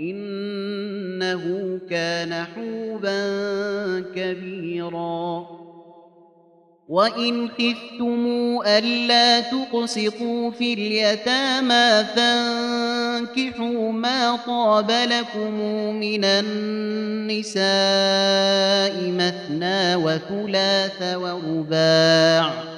إنه كان حوبا كبيرا. وإن خفتم ألا تقسطوا في اليتامى فانكحوا ما طاب لكم من النساء مثنى وثلاث ورباع.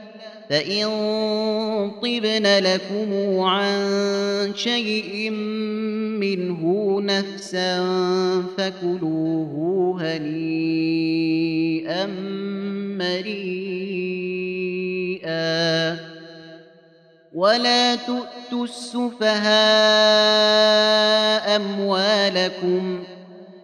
فإن طبن لكم عن شيء منه نفسا فكلوه هنيئا مريئا ولا تؤتوا السفهاء أموالكم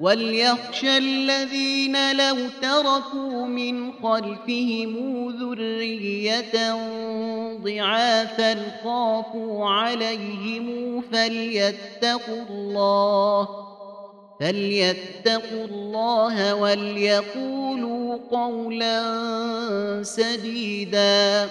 وليخشى الذين لو تركوا من خلفهم ذريه ضعافا خافوا عليهم فليتقوا الله فليتقوا الله وليقولوا قولا سديدا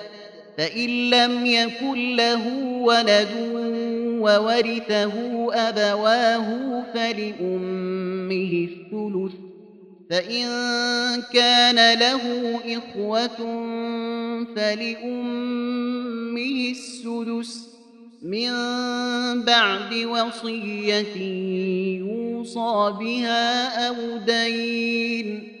فإن لم يكن له ولد وورثه أبواه فلأمه الثلث فإن كان له إخوة فلأمه السدس من بعد وصية يوصى بها أو دين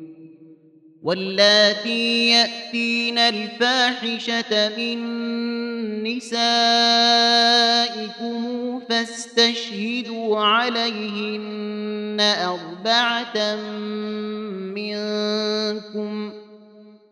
واللاتي يأتين الفاحشة من نسائكم فاستشهدوا عليهن أربعة منكم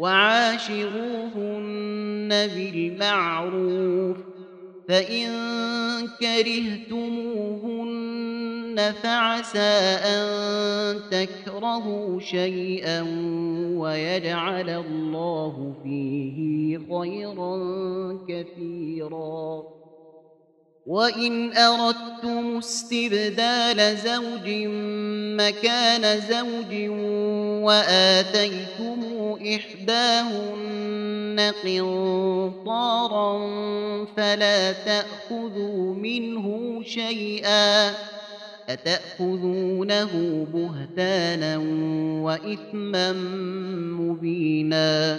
وعاشروهن بالمعروف فإن كرهتموهن فعسى أن تكرهوا شيئا ويجعل الله فيه خيرا كثيرا. وإن أردتم استبدال زوج مكان زوج وآتيتم إحداهن قنطارا فلا تأخذوا منه شيئا أتأخذونه بهتانا وإثما مبينا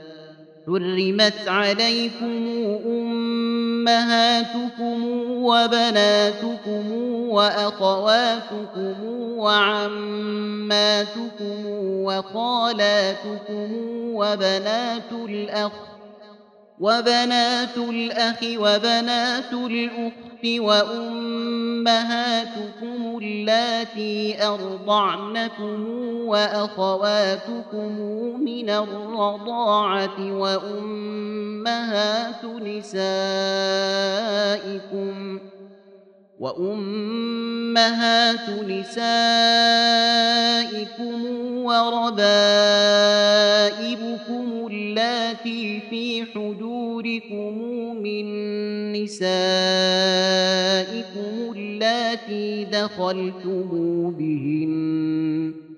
حرمت عليكم أمهاتكم وبناتكم وأخواتكم وعماتكم وخالاتكم وبنات الأخ وبنات الأخ وبنات الأخت وأمهاتكم اللاتي أرضعنكم وأخواتكم من الرضاعة وأمهات نسائكم وأمهات نسائكم وربائبكم اللاتي في حجوركم من نسائكم اللاتي دخلتم بهن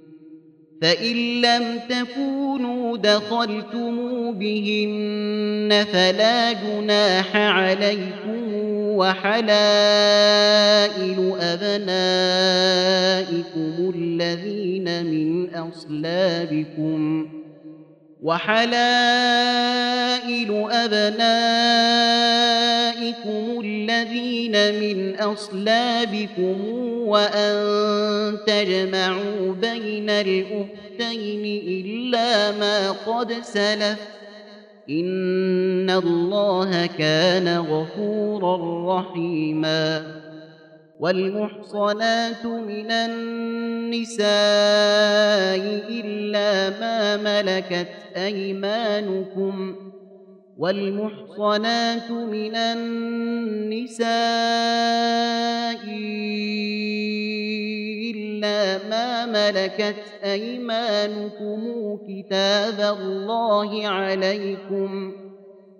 فإن لم تكونوا دخلتم بهن فلا جناح عليكم وحلائل أبنائكم الذين من أصلابكم وحلائل أبنائكم الذين من أصلابكم وأن تجمعوا بين الأختين إلا ما قد سلف إن الله كان غفورا رحيما والمحصنات من النساء إلا ما ملكت أيمانكم والمحصنات من النساء إلا ما ملكت أيمانكم كتاب الله عليكم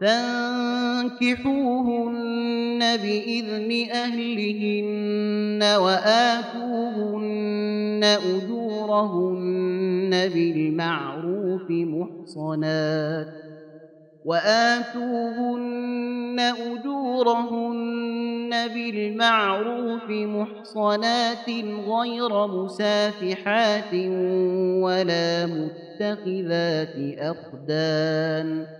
فانكحوهن بإذن أهلهن وآتوهن أجورهن بالمعروف محصنات وآتوهن أجورهن بالمعروف محصنات غير مسافحات ولا متخذات أخدان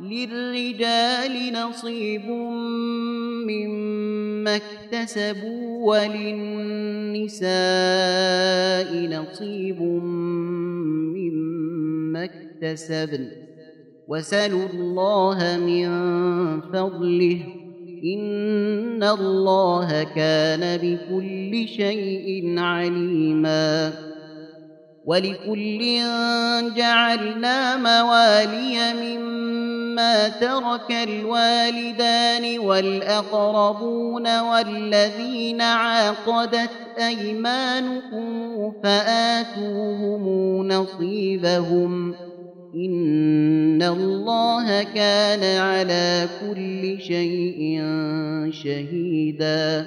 للرجال نصيب مما اكتسبوا وللنساء نصيب مما اكتسبن وسلوا الله من فضله ان الله كان بكل شيء عليما ولكل جعلنا موالي مما ترك الوالدان والاقربون والذين عاقدت ايمانكم فاتوهم نصيبهم ان الله كان على كل شيء شهيدا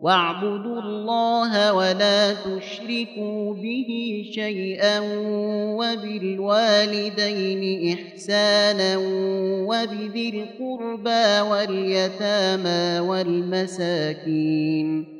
واعبدوا الله ولا تشركوا به شيئا وبالوالدين إحسانا وبذي القربى واليتامى والمساكين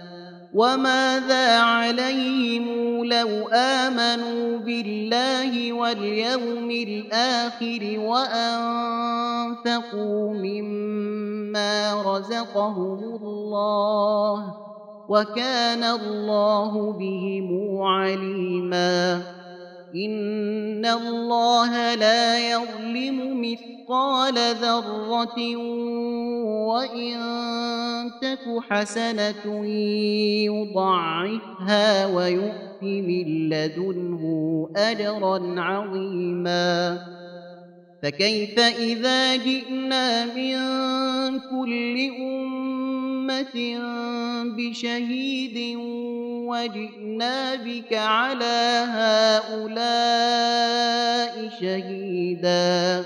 وماذا عليهم لو امنوا بالله واليوم الآخر وانفقوا مما رزقهم الله وكان الله بهم عليما ان الله لا يظلم مثقال ذره وان تك حسنه يضعفها ويؤت من لدنه اجرا عظيما فكيف إذا جئنا من كل أمة بشهيد وجئنا بك على هؤلاء شهيدا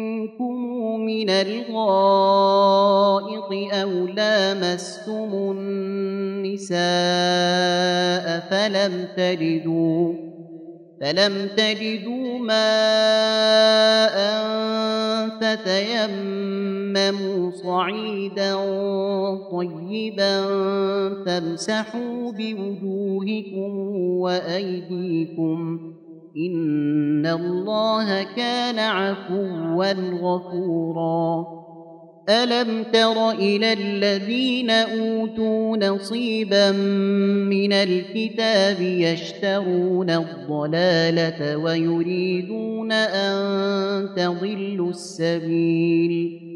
من الغائط أو لامستم النساء فلم تجدوا فلم تجدوا ماء فتيمموا صعيدا طيبا فامسحوا بوجوهكم وأيديكم ان الله كان عفوا غفورا. الم تر إلى الذين اوتوا نصيبا من الكتاب يشترون الضلاله ويريدون ان تضلوا السبيل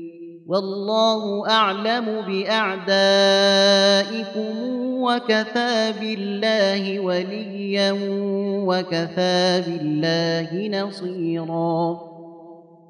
والله أعلم بأعدائكم وكفى بالله وليا وكفى بالله نصيرا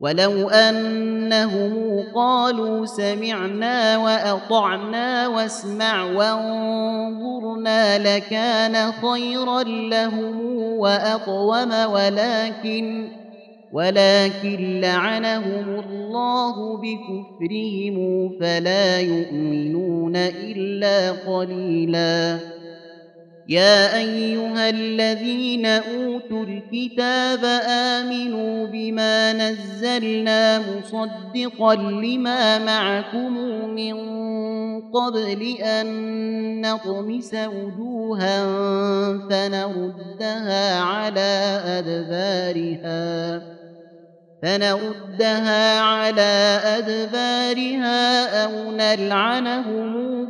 ولو أنهم قالوا سمعنا وأطعنا واسمع وانظرنا لكان خيرا لهم وأقوم ولكن ولكن لعنهم الله بكفرهم فلا يؤمنون إلا قليلا يا أيها الذين أوتوا الكتاب آمنوا بما نزلنا مصدقا لما معكم من قبل أن نطمس وجوها فنردها على أدبارها فنردها على أدبارها أو نلعنهم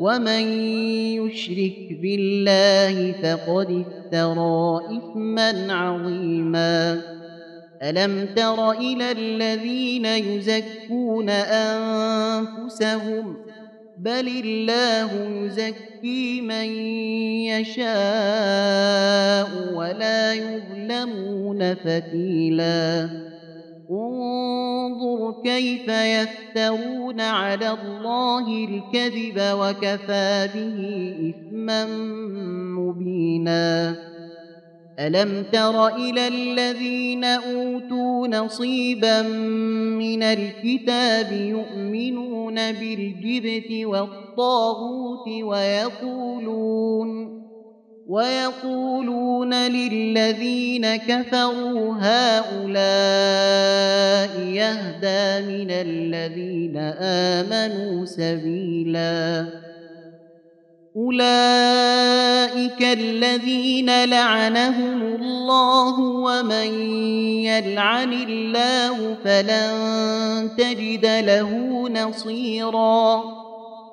ومن يشرك بالله فقد افترى اثما عظيما الم تر إلى الذين يزكون انفسهم بل الله يزكي من يشاء ولا يظلمون فتيلا انظر كيف يفترون على الله الكذب وكفى به إثما مبينا. ألم تر إلى الذين أوتوا نصيبا من الكتاب يؤمنون بالجبت والطاغوت ويقولون ويقولون للذين كفروا هؤلاء يهدى من الذين آمنوا سبيلا. أولئك الذين لعنهم الله ومن يلعن الله فلن تجد له نصيرا.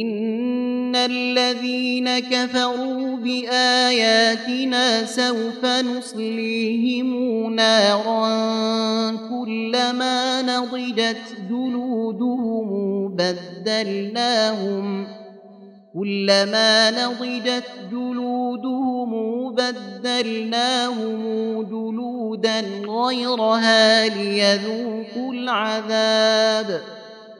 إن الذين كفروا بآياتنا سوف نصليهم نارا كلما نضجت جلودهم بدلناهم كلما نضجت جلودهم بدلناهم جلودا غيرها ليذوقوا العذاب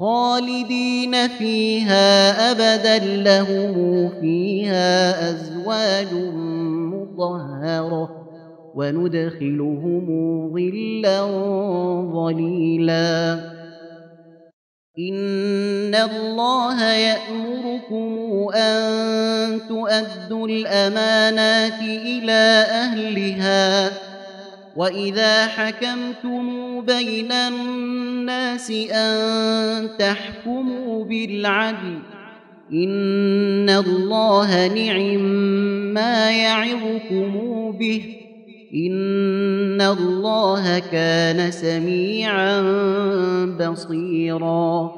خالدين فيها أبدا لهم فيها أزواج مطهرة. وندخلهم ظلا ظليلا. إن الله يأمركم أن تؤدوا الأمانات إلى أهلها. واذا حكمتم بين الناس ان تحكموا بالعدل ان الله نعم ما يعظكم به ان الله كان سميعا بصيرا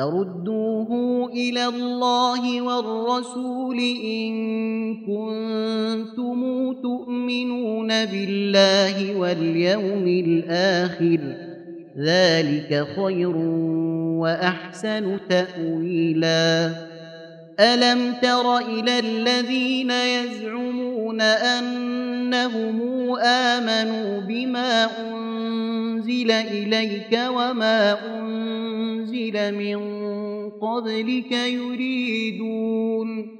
تردوه إلى الله والرسول إن كنتم تؤمنون بالله واليوم الآخر ذلك خير وأحسن تاويلا الم تر إلى الذين يزعمون انهم امنوا بما انزل اليك وما انزل من قبلك يريدون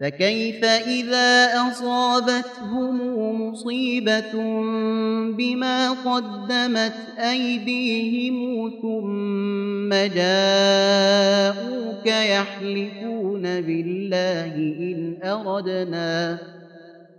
فكيف إذا أصابتهم مصيبة بما قدمت أيديهم ثم جاءوك يحلفون بالله إن أردنا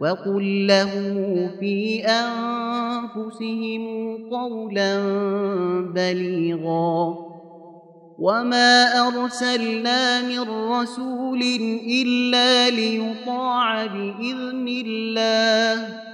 وقل لهم في انفسهم قولا بليغا وما ارسلنا من رسول الا ليطاع باذن الله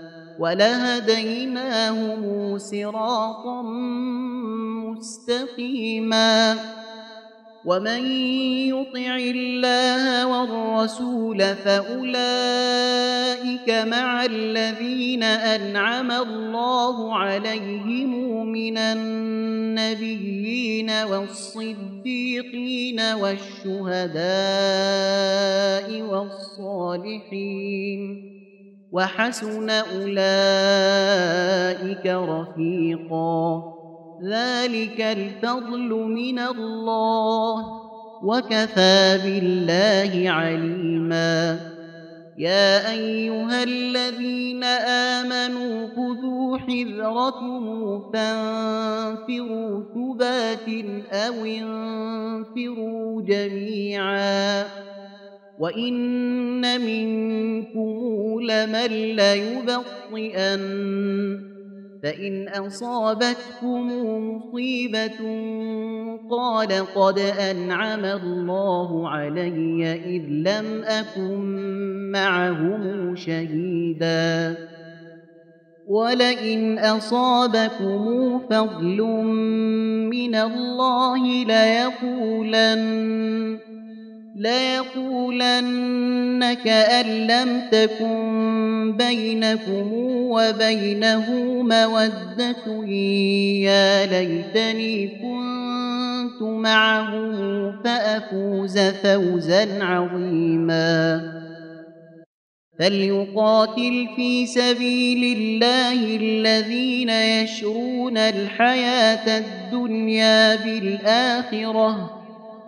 ولهديناهم صراطا مستقيما. ومن يطع الله والرسول فأولئك مع الذين أنعم الله عليهم من النبيين والصديقين والشهداء والصالحين. وحسن أولئك رفيقا. ذلك الفضل من الله وكفى بالله عليما. يا أيها الذين آمنوا خذوا حذركم فانفروا ثبات أو انفروا جميعا. وان منكم لمن ليبطئن فإن أصابتكم مصيبة قال قد أنعم الله علي إذ لم أكن معهم شهيدا ولئن أصابكم فضل من الله ليقولن ليقولن كأن لم تكن بينكم وبينه مودة يا ليتني كنت معه فأفوز فوزا عظيما. فليقاتل في سبيل الله الذين يشرون الحياة الدنيا بالآخرة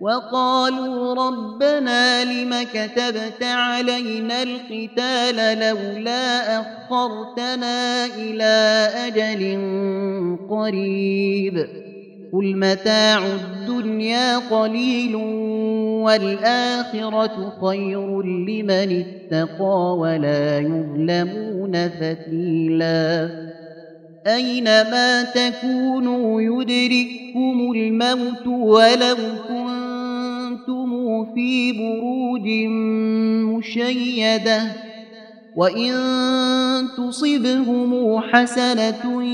وقالوا ربنا لم كتبت علينا القتال لولا أخرتنا إلى أجل قريب قل متاع الدنيا قليل والآخرة خير لمن اتقى ولا يظلمون فتيلا أينما تكونوا يدرككم الموت ولو كنتم في بروج مشيدة وإن تصبهم حسنة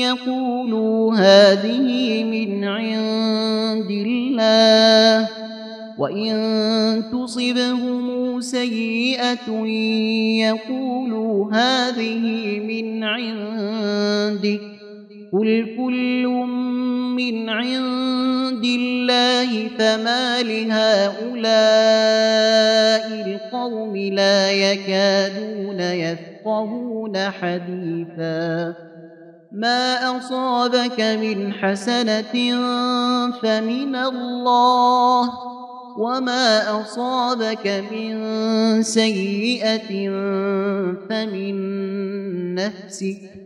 يقولوا هذه من عند الله وإن تصبهم سيئة يقولوا هذه من عندك قل كل من عند الله فما لهؤلاء القوم لا يكادون يفقهون حديثا ما أصابك من حسنة فمن الله وما أصابك من سيئة فمن نفسك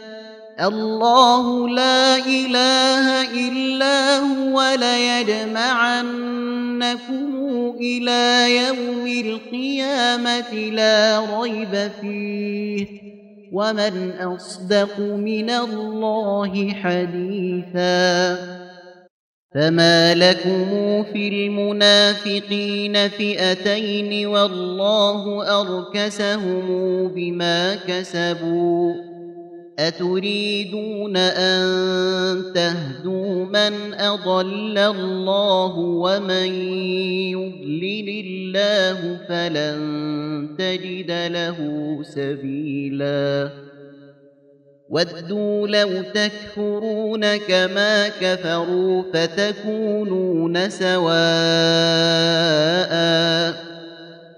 الله لا إله إلا هو ليجمعنكم إلى يوم القيامة لا ريب فيه. ومن أصدق من الله حديثا. فما لكم في المنافقين فئتين والله أركسهم بما كسبوا. أتريدون أن تهدوا من أضل الله ومن يضلل الله فلن تجد له سبيلا. ودوا لو تكفرون كما كفروا فتكونون سواءً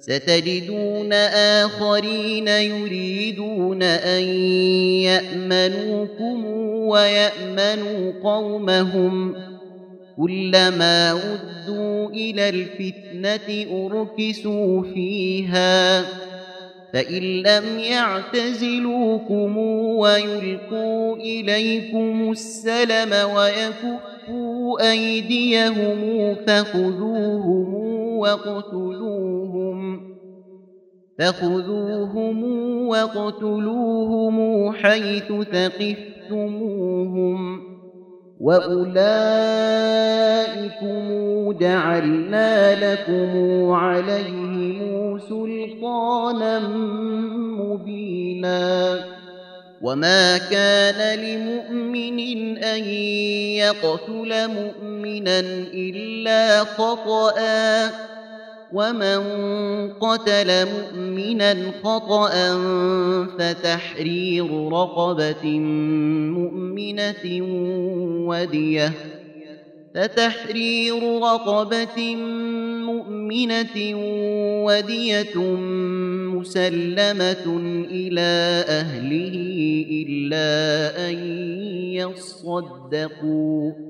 ستجدون آخرين يريدون أن يأمنوكم ويأمنوا قومهم كلما ردوا إلى الفتنة أركسوا فيها فإن لم يعتزلوكم ويلقوا إليكم السلم ويكفوا أيديهم فخذوهم واقتلوهم فخذوهم واقتلوهم حيث ثقفتموهم وأولئكم جعلنا لكم عليهم سلطانا مبينا وما كان لمؤمن أن يقتل مؤمنا إلا خطأ ومن قتل مؤمنا خطأ فتحرير رقبة مؤمنة ودية فتحرير رقبة مؤمنة ودية مسلمة إلى أهله إلا أن يصدقوا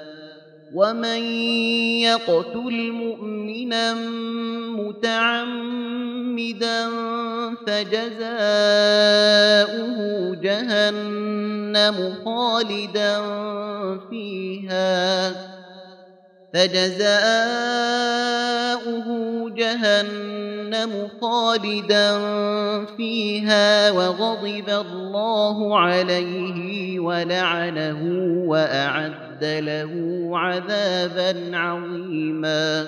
ومن يقتل مؤمنا متعمدا فجزاؤه جهنم خالدا فيها فجزاؤه جهنم خالدا فيها وغضب الله عليه ولعنه وأعد له عذابا عظيما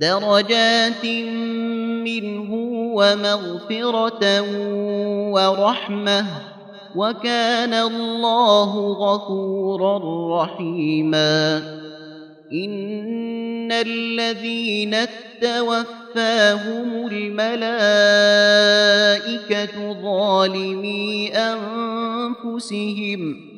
درجات منه ومغفرة ورحمة وكان الله غفورا رحيما. إن الذين توفاهم الملائكة ظالمي أنفسهم.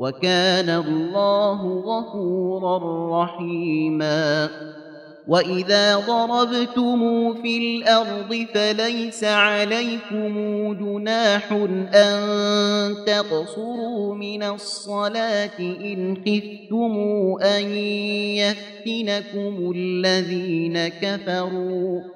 وكان الله غفورا رحيما. وإذا ضربتم في الأرض فليس عليكم جناح أن تقصروا من الصلاة إن خفتم أن يفتنكم الذين كفروا.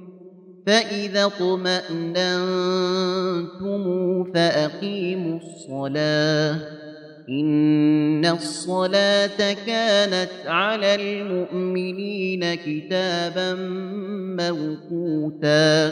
فإذا اطمأننتم فأقيموا الصلاة. إن الصلاة كانت على المؤمنين كتابا موقوتا.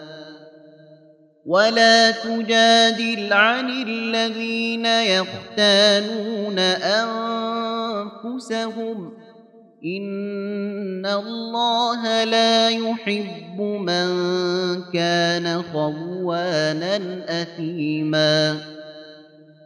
ولا تجادل عن الذين يختانون أنفسهم إن الله لا يحب من كان خوانا أثيما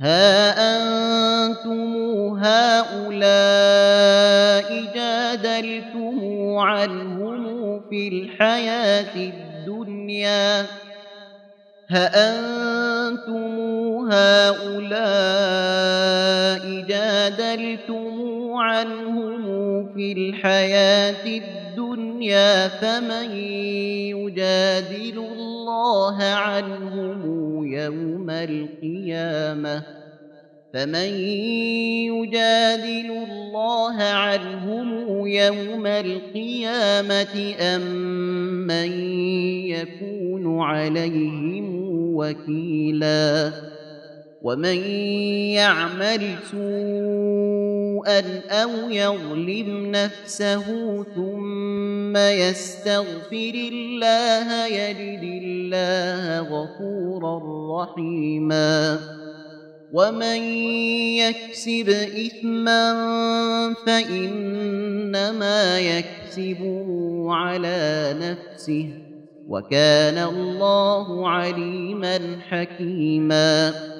ها أنتم هؤلاء جادلتم عنهم في الحياة الدنيا؟ هأنتم هؤلاء جادلتم عنهم في الحياة الدنيا؟ فمن يجادل الله عنهم يوم القيامة فمن يجادل الله عنهم يوم القيامة أم من يكون عليهم وكيلا ومن يعمل سوءا أو يظلم نفسه ثم يستغفر الله يجد الله غفورا رحيما. ومن يكسب إثما فإنما يكسبه على نفسه. وكان الله عليما حكيما.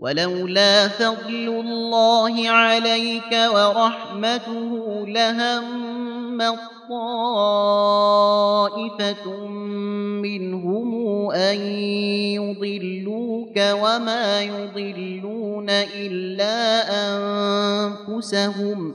ولولا فضل الله عليك ورحمته لهم طائفة منهم أن يضلوك وما يضلون إلا أنفسهم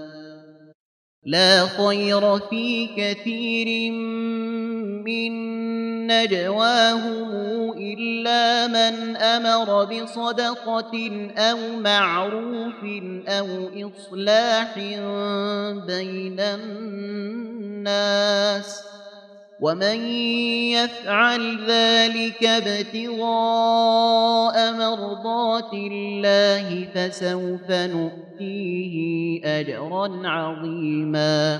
لا خير في كثير من نجواهم إلا من أمر بصدقة أو معروف أو إصلاح بين الناس ومن يفعل ذلك ابتغاء مرضات الله فسوف نؤتيه أجرا عظيما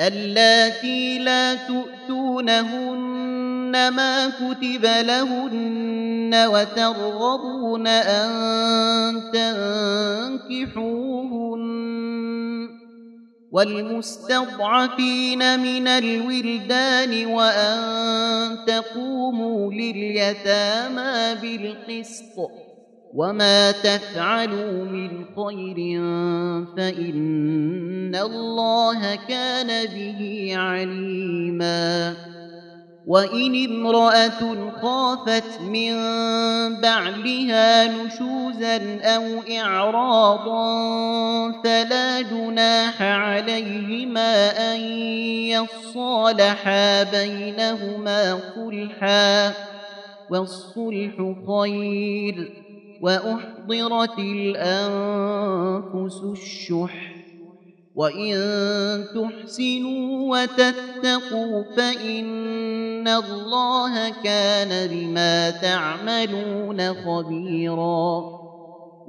اللاتي لا تؤتونهن ما كتب لهن وترغبون أن تنكحوهن والمستضعفين من الولدان وأن تقوموا لليتامى بالقسط وما تفعلوا من خير فإن الله كان به عليما وإن امرأة خافت من بعلها نشوزا أو إعراضا فلا جناح عليهما أن يصالحا بينهما صلحا والصلح خير وأحضرت الأنفس الشح. وإن تحسنوا وتتقوا فإن الله كان بما تعملون خبيرا.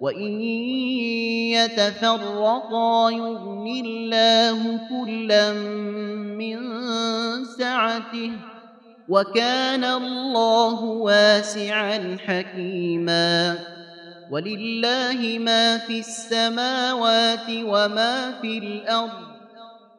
وإن يتفرقا يغن الله كلا من سعته وكان الله واسعا حكيما. ولله ما في السماوات وما في الأرض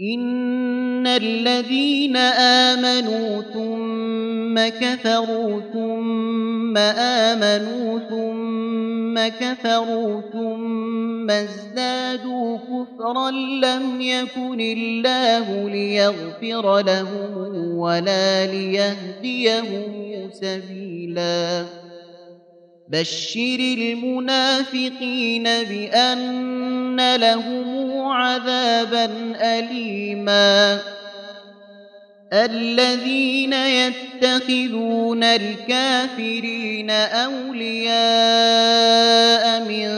إن الذين آمنوا ثم كفروا ثم آمنوا ثم كفروا ثم ازدادوا كفرا لم يكن الله ليغفر لهم ولا ليهديهم سبيلا بشر المنافقين بأن لهم عذابا أليما الذين يتخذون الكافرين أولياء من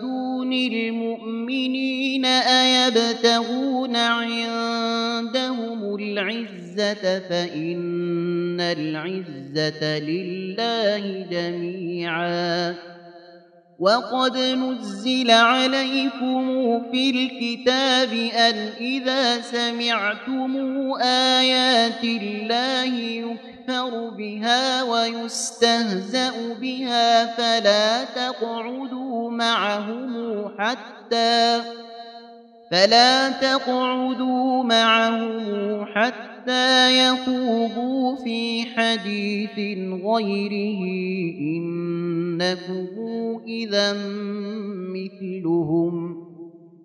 دون المؤمنين أيبتغون عندهم العزة فإن العزة لله جميعاً وقد نزل عليكم في الكتاب أن إذا سمعتم آيات الله يكفر بها ويستهزأ بها فلا تقعدوا معهم حتى فلا تقعدوا معهم حتى يخوضوا في حديث غيره. إنكم إذا مثلهم.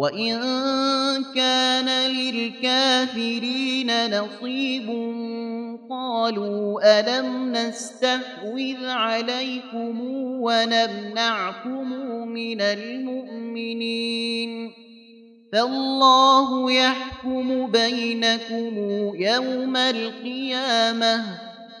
وإن كان للكافرين نصيب قالوا ألم نستحوذ عليكم ونمنعكم من المؤمنين فالله يحكم بينكم يوم القيامة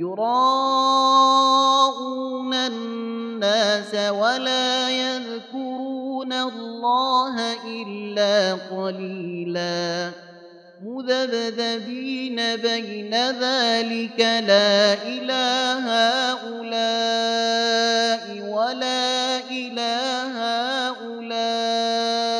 يراءون الناس ولا يذكرون الله إلا قليلا. مذبذبين بين ذلك لا إله هؤلاء ولا إله هؤلاء.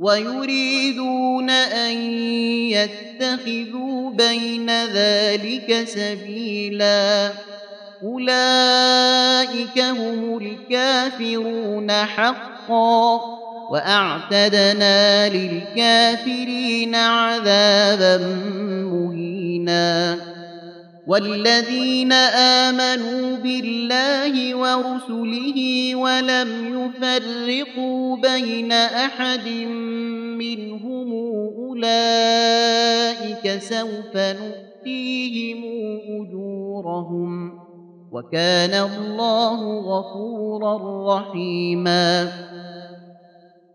ويريدون أن يتخذوا بين ذلك سبيلا. أولئك هم الكافرون حقا. وأعتدنا للكافرين عذابا مهينا. والذين آمنوا بالله ورسله ولم يفرقوا بين أحد منهم أولئك سوف نؤتيهم أجورهم وكان الله غفورا رحيما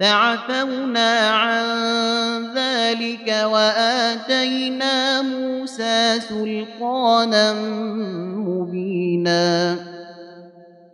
فعفونا عن ذلك وآتينا موسى سلطانا مبينا.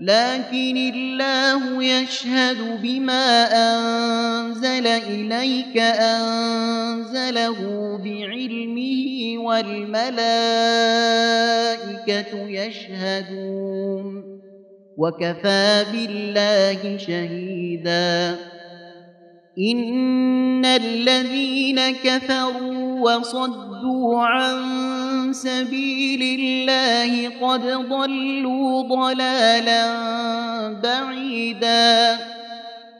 لكن الله يشهد بما أنزل إليك أنزله بعلمه والملائكة يشهدون. وكفى بالله شهيدا. إن الذين كفروا وصدوا عن سبيل الله قد ضلوا ضلالا بعيدا.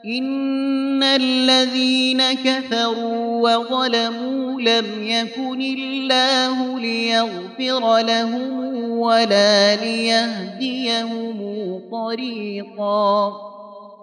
إن الذين كفروا وظلموا لم يكن الله ليغفر لهم ولا ليهديهم طريقا.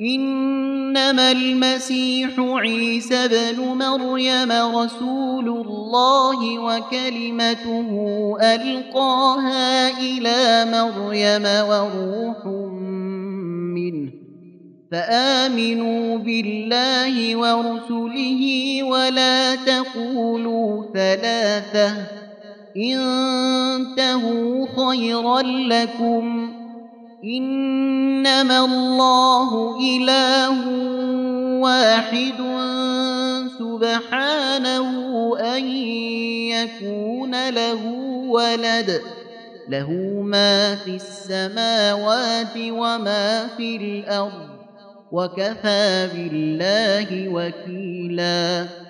إنما المسيح عيسى بن مريم رسول الله وكلمته ألقاها إلى مريم وروح منه فآمنوا بالله ورسله ولا تقولوا ثلاثة انتهوا خيرا لكم إنما الله إله واحد سبحانه أن يكون له ولد. له ما في السماوات وما في الأرض. وكفى بالله وكيلاً.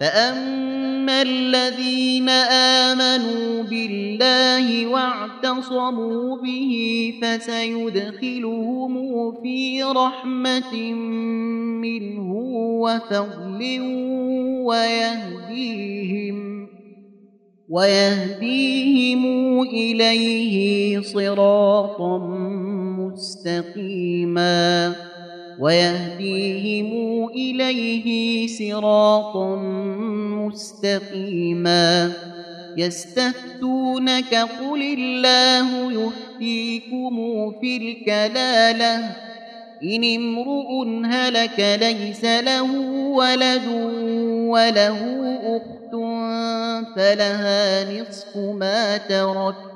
فأما الذين آمنوا بالله واعتصموا به فسيدخلهم في رحمة منه وفضل ويهديهم ويهديهم إليه صراطا مستقيماً ويهديهم إليه صراطا مستقيما. يستفتونك قل الله يفتيكم في الكلالة. إن امرؤ هلك ليس له ولد وله أخت فلها نصف ما ترك.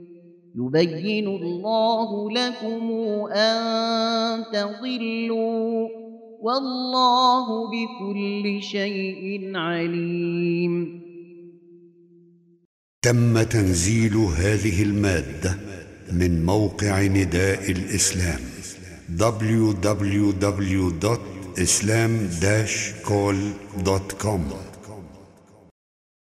يبين الله لكم أن تضلوا والله بكل شيء عليم. تم تنزيل هذه المادة من موقع نداء الإسلام www.islam-call.com